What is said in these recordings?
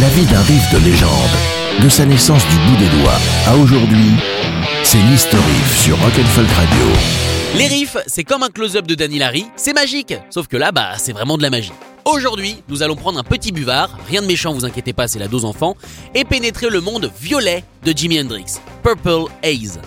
La vie d'un riff de légende, de sa naissance du bout des doigts à aujourd'hui, c'est l'History Riff sur Rock'n'Folk Radio. Les riffs, c'est comme un close-up de Danny Larry, c'est magique. Sauf que là, bah, c'est vraiment de la magie. Aujourd'hui, nous allons prendre un petit buvard, rien de méchant, vous inquiétez pas, c'est la dose enfant, et pénétrer le monde violet de Jimi Hendrix, Purple Haze.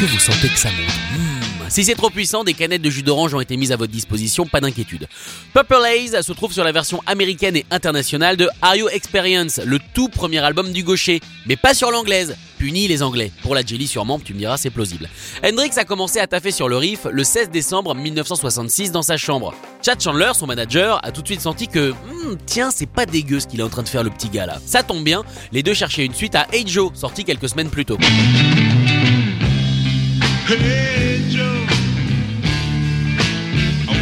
Que vous sentez que ça monte Hmm. Si c'est trop puissant, des canettes de jus d'orange ont été mises à votre disposition, pas d'inquiétude. Purple Haze se trouve sur la version américaine et internationale de Are You Experience, le tout premier album du gaucher, mais pas sur l'anglaise. Puni les anglais. Pour la Jelly sûrement, tu me diras, c'est plausible. Hendrix a commencé à taffer sur le riff le 16 décembre 1966 dans sa chambre. Chad Chandler, son manager, a tout de suite senti que Hmm, tiens, c'est pas dégueu ce qu'il est en train de faire le petit gars là. Ça tombe bien, les deux cherchaient une suite à Hey Joe, sorti quelques semaines plus tôt. Hey Joe,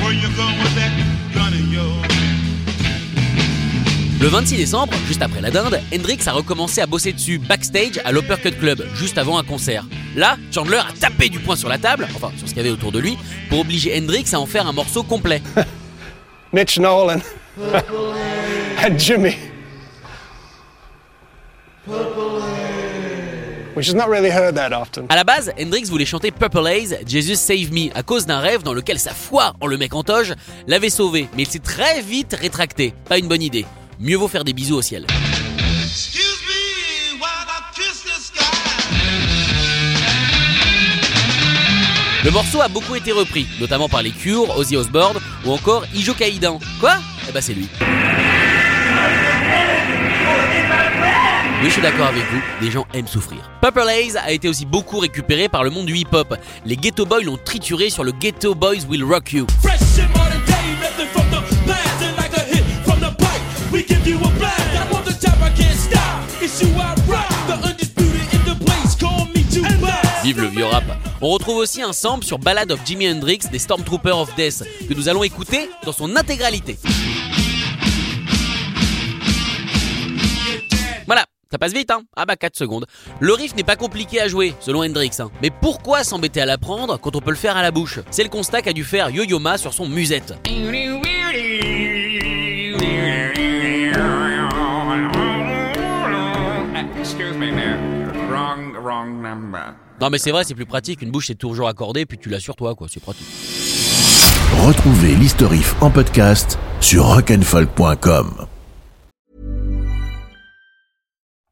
where you going with that gun of yours? Le 26 décembre, juste après la dinde, Hendrix a recommencé à bosser dessus backstage à l'Uppercut Club, juste avant un concert. Là, Chandler a tapé du poing sur la table, enfin sur ce qu'il y avait autour de lui, pour obliger Hendrix à en faire un morceau complet. Mitch Nolan and Jimmy. Which is not really heard that often. À la base, Hendrix voulait chanter Purple Haze, Jesus Save Me, à cause d'un rêve dans lequel sa foi en le mec en toge l'avait sauvé, mais il s'est très vite rétracté. Pas une bonne idée. Mieux vaut faire des bisous au ciel. Le morceau a beaucoup été repris, notamment par les Cure, Ozzy Osbourne ou encore Ijo Kaidan. Quoi? Eh ben c'est lui. Oui, je suis d'accord avec vous, les gens aiment souffrir. Purple Haze a été aussi beaucoup récupéré par le monde du hip-hop. Les Ghetto Boys l'ont trituré sur le Ghetto Boys Will Rock You. Vive le vieux rap. On retrouve aussi un sample sur Ballad of Jimi Hendrix des Stormtroopers of Death que nous allons écouter dans son intégralité. Ça passe vite hein Ah bah 4 secondes. Le riff n'est pas compliqué à jouer, selon Hendrix. hein. Mais pourquoi s'embêter à l'apprendre quand on peut le faire à la bouche? C'est le constat qu'a dû faire Yo-Yo Ma sur son musette. Excuse me there. Wrong, wrong number. Non mais c'est vrai, c'est plus pratique, une bouche c'est toujours accordé, puis tu l'as sur toi quoi, c'est pratique. Retrouvez l'History Riff en podcast sur rock'n'folk.com.